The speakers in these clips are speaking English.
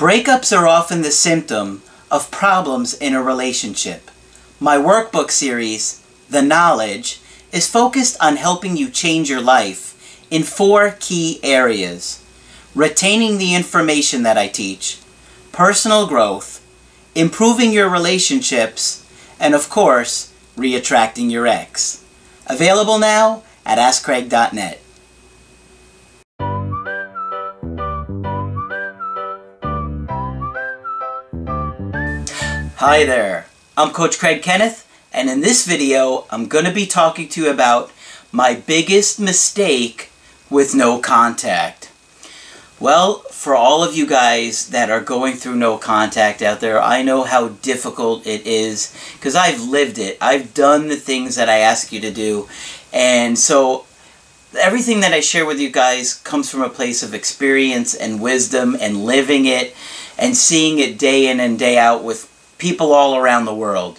Breakups are often the symptom of problems in a relationship. My workbook series, The Knowledge, is focused on helping you change your life in four key areas. Retaining the information that I teach, personal growth, improving your relationships, and of course, re-attracting your ex. Available now at AskCraig.net. Hi there, I'm Coach Craig Kenneth, and in this video, I'm going to be talking to you about my biggest mistake with no contact. Well, for all of you guys that are going through no contact out there, I know how difficult it is because I've lived it. I've done the things that I ask you to do. And so everything that I share with you guys comes from a place of experience and wisdom and living it and seeing it day in and day out with people all around the world.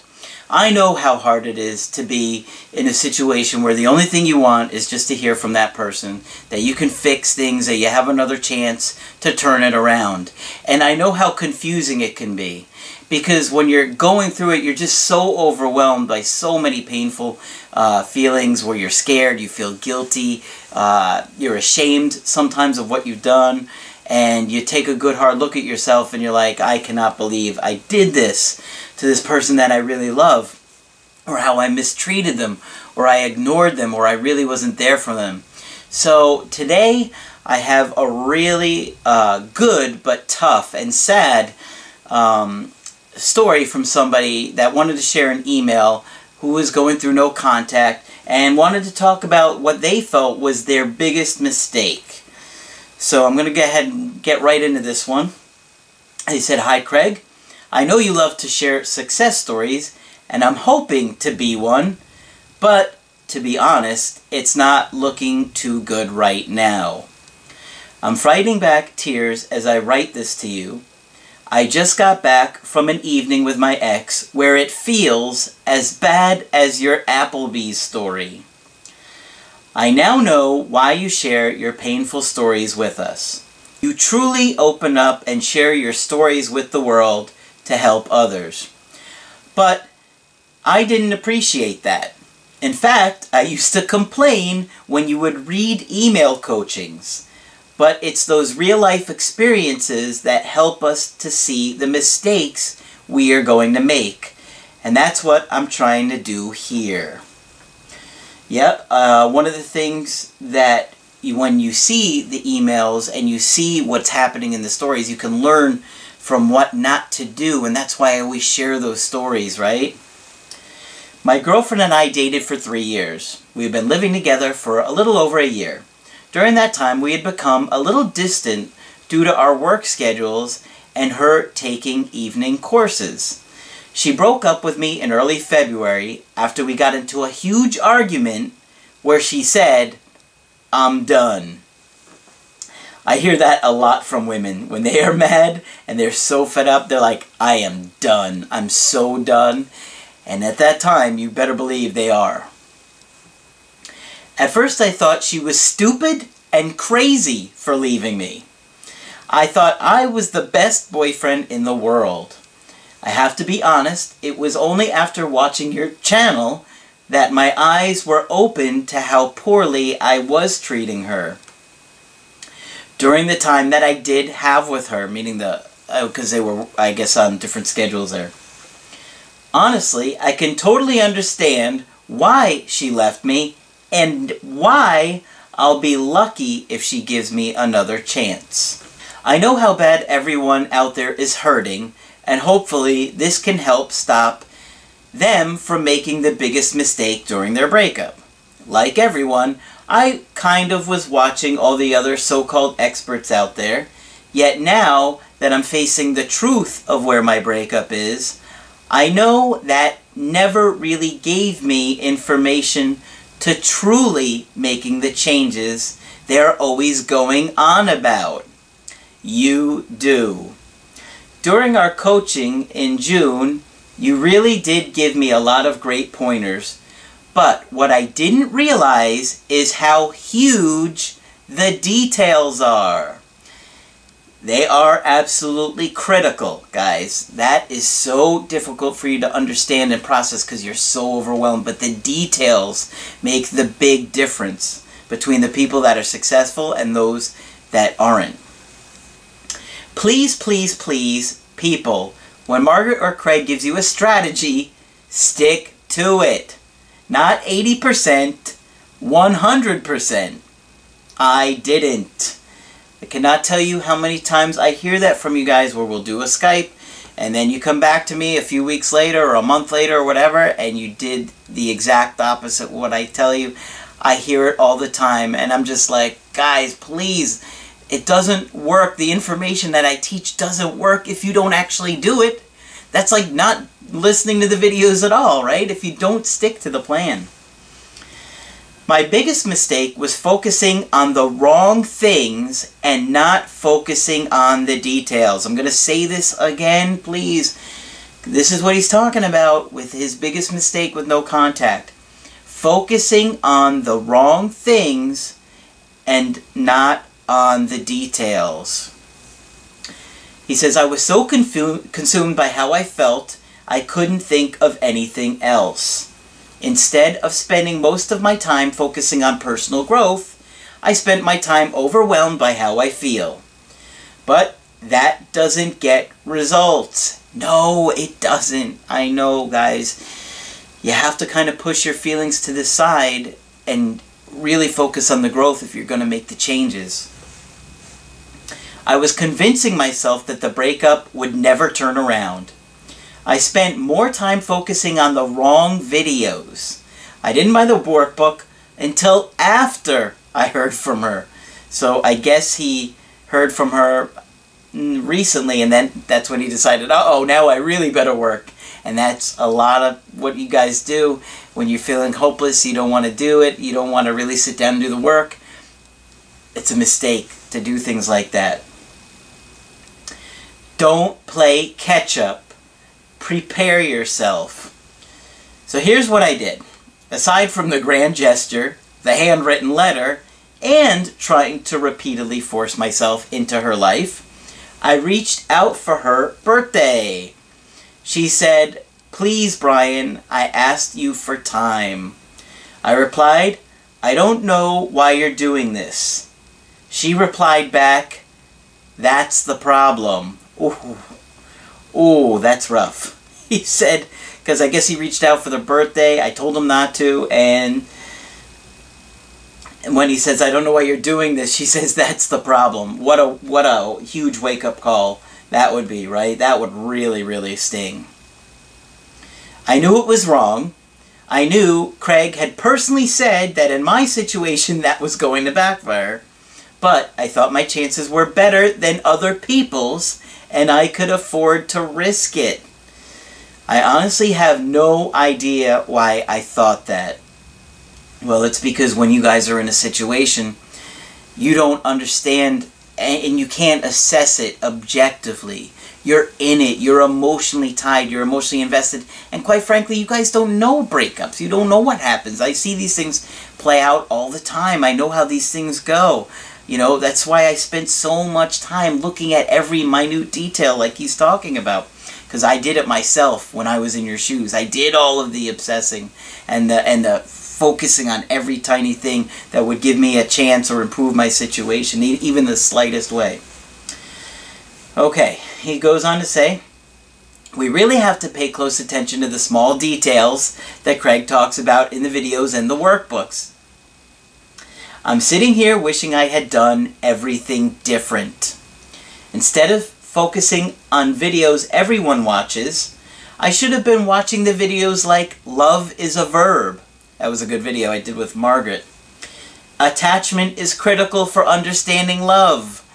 I know how hard it is to be in a situation where the only thing you want is just to hear from that person, that you can fix things, that you have another chance to turn it around. And I know how confusing it can be. Because when you're going through it, you're just so overwhelmed by so many painful uh, feelings where you're scared, you feel guilty, uh, you're ashamed sometimes of what you've done and you take a good hard look at yourself and you're like, I cannot believe I did this to this person that I really love, or how I mistreated them, or I ignored them, or I really wasn't there for them. So today I have a really uh, good but tough and sad um, story from somebody that wanted to share an email who was going through no contact and wanted to talk about what they felt was their biggest mistake. So I'm going to go ahead and get right into this one. He said, Hi Craig, I know you love to share success stories, and I'm hoping to be one, but to be honest, it's not looking too good right now. I'm fighting back tears as I write this to you. I just got back from an evening with my ex where it feels as bad as your Applebee's story. I now know why you share your painful stories with us. You truly open up and share your stories with the world to help others. But I didn't appreciate that. In fact, I used to complain when you would read email coachings. But it's those real life experiences that help us to see the mistakes we are going to make. And that's what I'm trying to do here. Yep, uh, one of the things that you, when you see the emails and you see what's happening in the stories, you can learn from what not to do, and that's why I always share those stories, right? My girlfriend and I dated for three years. We've been living together for a little over a year. During that time, we had become a little distant due to our work schedules and her taking evening courses. She broke up with me in early February after we got into a huge argument where she said, I'm done. I hear that a lot from women. When they are mad and they're so fed up, they're like, I am done. I'm so done. And at that time, you better believe they are. At first, I thought she was stupid and crazy for leaving me. I thought I was the best boyfriend in the world. I have to be honest, it was only after watching your channel that my eyes were opened to how poorly I was treating her. During the time that I did have with her, meaning the, because uh, they were, I guess, on different schedules there. Honestly, I can totally understand why she left me and why I'll be lucky if she gives me another chance. I know how bad everyone out there is hurting, and hopefully this can help stop them from making the biggest mistake during their breakup. Like everyone, I kind of was watching all the other so-called experts out there, yet now that I'm facing the truth of where my breakup is, I know that never really gave me information to truly making the changes they're always going on about. You do. During our coaching in June, you really did give me a lot of great pointers. But what I didn't realize is how huge the details are. They are absolutely critical, guys. That is so difficult for you to understand and process because you're so overwhelmed. But the details make the big difference between the people that are successful and those that aren't. Please, please, please, people, when Margaret or Craig gives you a strategy, stick to it. Not 80%, 100%. I didn't. I cannot tell you how many times I hear that from you guys where we'll do a Skype and then you come back to me a few weeks later or a month later or whatever and you did the exact opposite what I tell you. I hear it all the time and I'm just like, guys, please, it doesn't work. The information that I teach doesn't work if you don't actually do it. That's like not listening to the videos at all, right? If you don't stick to the plan. My biggest mistake was focusing on the wrong things and not focusing on the details. I'm going to say this again, please. This is what he's talking about with his biggest mistake with no contact. Focusing on the wrong things and not on the details. He says, I was so consumed by how I felt, I couldn't think of anything else. Instead of spending most of my time focusing on personal growth, I spent my time overwhelmed by how I feel. But that doesn't get results. No, it doesn't. I know, guys. You have to kind of push your feelings to the side and really focus on the growth if you're going to make the changes. I was convincing myself that the breakup would never turn around. I spent more time focusing on the wrong videos. I didn't buy the workbook until after I heard from her. So I guess he heard from her mm, recently and then that's when he decided, uh-oh, now I really better work. And that's a lot of what you guys do when you're feeling hopeless, you don't want to do it, you don't want to really sit down and do the work. It's a mistake to do things like that. Don't play catch up prepare yourself. So here's what I did. Aside from the grand gesture, the handwritten letter, and trying to repeatedly force myself into her life, I reached out for her birthday. She said, Please, Brian, I asked you for time. I replied, I don't know why you're doing this. She replied back, That's the problem. Ooh, Oh, that's rough. He said, because I guess he reached out for the birthday. I told him not to, and when he says, I don't know why you're doing this, she says, that's the problem. What a, what a huge wake-up call that would be, right? That would really, really sting. I knew it was wrong. I knew Craig had personally said that in my situation that was going to backfire. But I thought my chances were better than other people's and I could afford to risk it. I honestly have no idea why I thought that. Well, it's because when you guys are in a situation, you don't understand and you can't assess it objectively. You're in it. You're emotionally tied. You're emotionally invested. And quite frankly, you guys don't know breakups. You don't know what happens. I see these things play out all the time. I know how these things go. You know, that's why I spent so much time looking at every minute detail like he's talking about. Because I did it myself when I was in your shoes. I did all of the obsessing and the, and the focusing on every tiny thing that would give me a chance or improve my situation, even the slightest way. Okay, he goes on to say, we really have to pay close attention to the small details that Craig talks about in the videos and the workbooks. I'm sitting here wishing I had done everything different. Instead of focusing on videos everyone watches, I should have been watching the videos like Love is a Verb. That was a good video I did with Margaret. Attachment is critical for understanding love.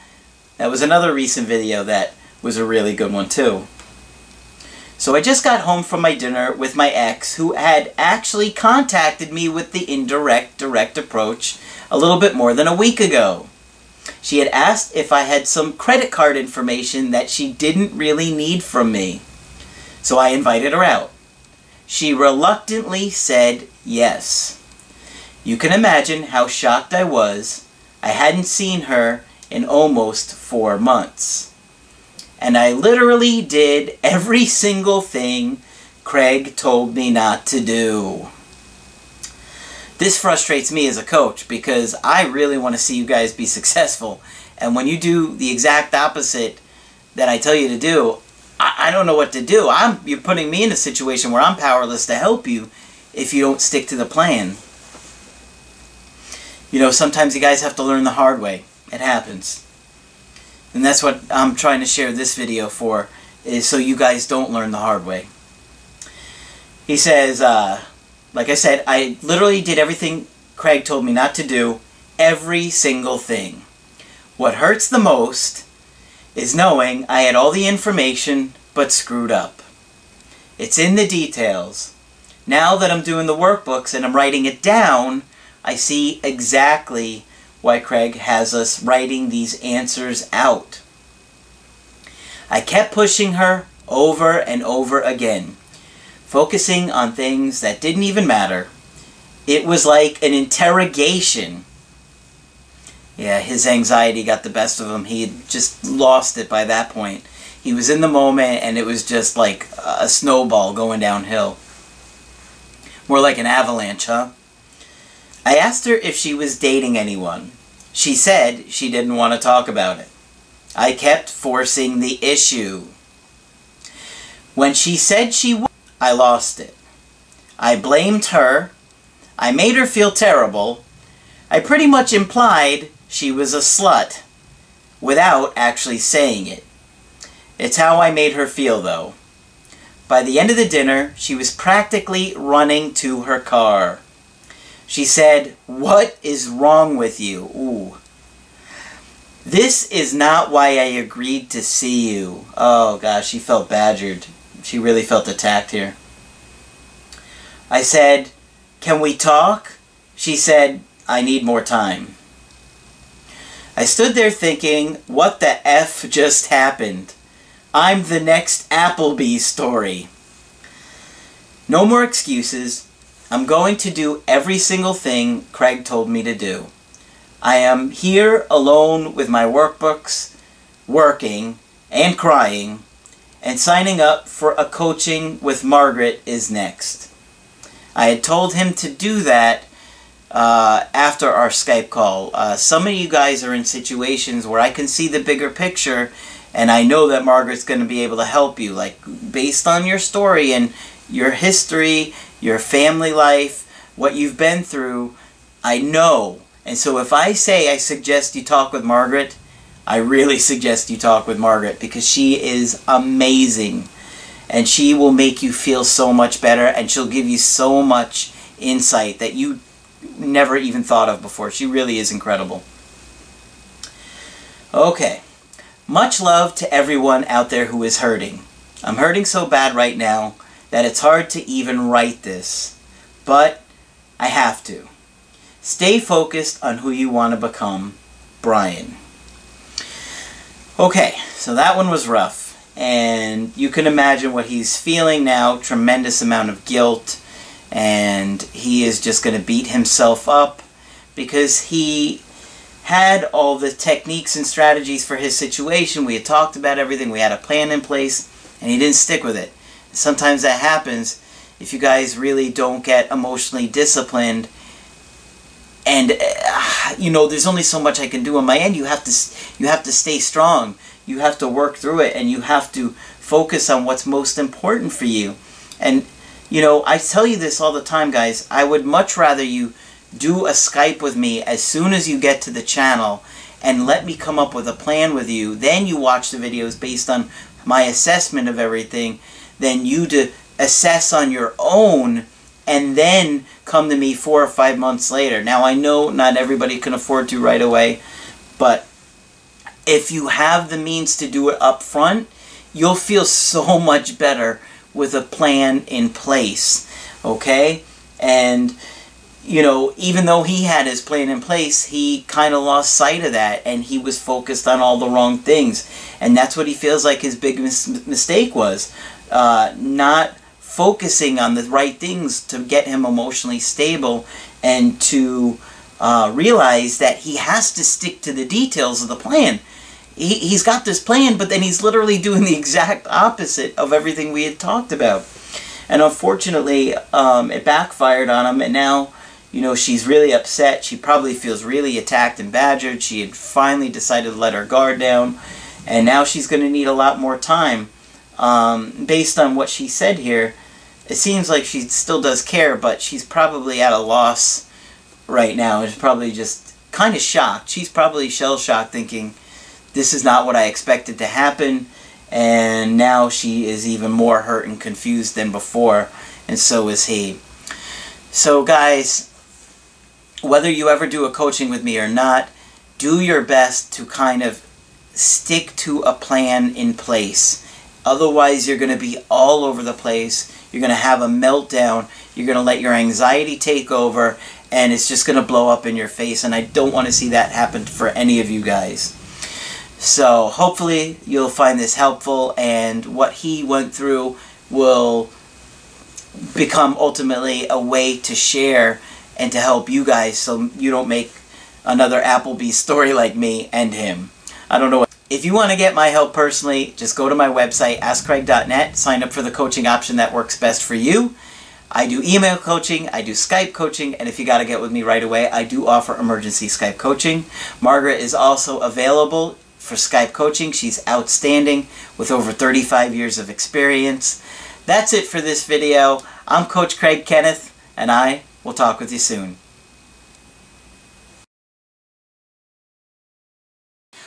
That was another recent video that was a really good one too. So I just got home from my dinner with my ex who had actually contacted me with the indirect direct approach a little bit more than a week ago. She had asked if I had some credit card information that she didn't really need from me. So I invited her out. She reluctantly said yes. You can imagine how shocked I was. I hadn't seen her in almost four months. And I literally did every single thing Craig told me not to do. This frustrates me as a coach because I really want to see you guys be successful. And when you do the exact opposite that I tell you to do, I, I don't know what to do. I'm you're putting me in a situation where I'm powerless to help you if you don't stick to the plan. You know, sometimes you guys have to learn the hard way. It happens. And that's what I'm trying to share this video for, is so you guys don't learn the hard way. He says, uh, like I said, I literally did everything Craig told me not to do. Every single thing. What hurts the most is knowing I had all the information but screwed up. It's in the details. Now that I'm doing the workbooks and I'm writing it down, I see exactly why Craig has us writing these answers out. I kept pushing her over and over again, focusing on things that didn't even matter. It was like an interrogation. Yeah, his anxiety got the best of him. He had just lost it by that point. He was in the moment and it was just like a snowball going downhill. More like an avalanche, huh? I asked her if she was dating anyone. She said she didn't want to talk about it. I kept forcing the issue. When she said she would, I lost it. I blamed her. I made her feel terrible. I pretty much implied she was a slut without actually saying it. It's how I made her feel, though. By the end of the dinner, she was practically running to her car. She said, What is wrong with you? Ooh. This is not why I agreed to see you. Oh gosh, she felt badgered. She really felt attacked here. I said, Can we talk? She said, I need more time. I stood there thinking, What the F just happened? I'm the next Applebee story. No more excuses. I'm going to do every single thing Craig told me to do. I am here alone with my workbooks, working and crying, and signing up for a coaching with Margaret is next. I had told him to do that uh, after our Skype call. Uh, some of you guys are in situations where I can see the bigger picture and I know that Margaret's going to be able to help you. Like, based on your story and your history your family life, what you've been through, I know. And so if I say I suggest you talk with Margaret, I really suggest you talk with Margaret because she is amazing. And she will make you feel so much better and she'll give you so much insight that you never even thought of before. She really is incredible. Okay. Much love to everyone out there who is hurting. I'm hurting so bad right now that it's hard to even write this, but I have to. Stay focused on who you want to become, Brian. Okay, so that one was rough. And you can imagine what he's feeling now tremendous amount of guilt. And he is just going to beat himself up because he had all the techniques and strategies for his situation. We had talked about everything, we had a plan in place, and he didn't stick with it sometimes that happens if you guys really don't get emotionally disciplined. And uh, you know there's only so much I can do on my end. You have to you have to stay strong. You have to work through it and you have to focus on what's most important for you. And you know I tell you this all the time guys. I would much rather you do a Skype with me as soon as you get to the channel and let me come up with a plan with you. Then you watch the videos based on my assessment of everything than you to assess on your own and then come to me four or five months later. Now, I know not everybody can afford to right away, but if you have the means to do it up front, you'll feel so much better with a plan in place. Okay? And you know, even though he had his plan in place, he kind of lost sight of that and he was focused on all the wrong things. And that's what he feels like his big mis mistake was uh, not focusing on the right things to get him emotionally stable and to uh, realize that he has to stick to the details of the plan. He, he's got this plan, but then he's literally doing the exact opposite of everything we had talked about. And unfortunately, um, it backfired on him, and now, you know, she's really upset. She probably feels really attacked and badgered. She had finally decided to let her guard down, and now she's going to need a lot more time. Um, based on what she said here, it seems like she still does care, but she's probably at a loss right now. Is probably just kind of shocked. She's probably shell shocked, thinking, "This is not what I expected to happen." And now she is even more hurt and confused than before, and so is he. So, guys, whether you ever do a coaching with me or not, do your best to kind of stick to a plan in place. Otherwise, you're going to be all over the place. You're going to have a meltdown. You're going to let your anxiety take over, and it's just going to blow up in your face. And I don't want to see that happen for any of you guys. So hopefully you'll find this helpful and what he went through will become ultimately a way to share and to help you guys so you don't make another Applebee's story like me and him. I don't know. If you want to get my help personally, just go to my website, askcraig.net, sign up for the coaching option that works best for you. I do email coaching, I do Skype coaching, and if you got to get with me right away, I do offer emergency Skype coaching. Margaret is also available for Skype coaching. She's outstanding with over 35 years of experience. That's it for this video. I'm Coach Craig Kenneth, and I will talk with you soon.